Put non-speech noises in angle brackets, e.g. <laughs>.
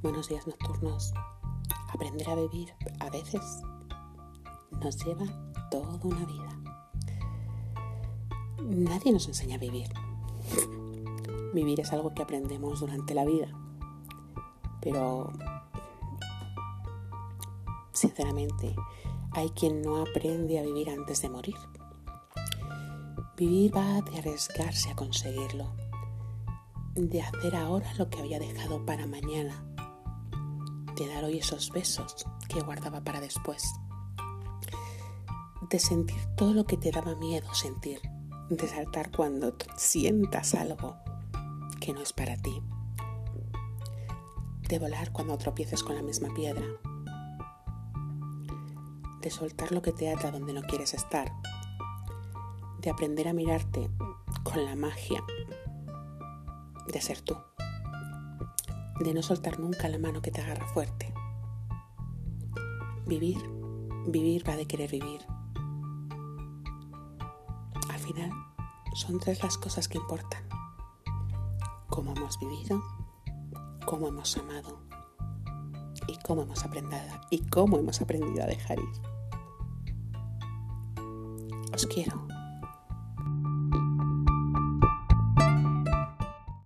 Buenos días nocturnos. Aprender a vivir a veces nos lleva toda una vida. Nadie nos enseña a vivir. <laughs> Vivir es algo que aprendemos durante la vida. Pero, sinceramente, hay quien no aprende a vivir antes de morir. Vivir va de arriesgarse a conseguirlo, de hacer ahora lo que había dejado para mañana de dar hoy esos besos que guardaba para después, de sentir todo lo que te daba miedo sentir, de saltar cuando sientas algo que no es para ti, de volar cuando tropieces con la misma piedra, de soltar lo que te ata donde no quieres estar, de aprender a mirarte con la magia de ser tú de no soltar nunca la mano que te agarra fuerte. Vivir, vivir va de querer vivir. Al final, son tres las cosas que importan. Cómo hemos vivido, cómo hemos amado y cómo hemos aprendido, y cómo hemos aprendido a dejar ir. Os quiero.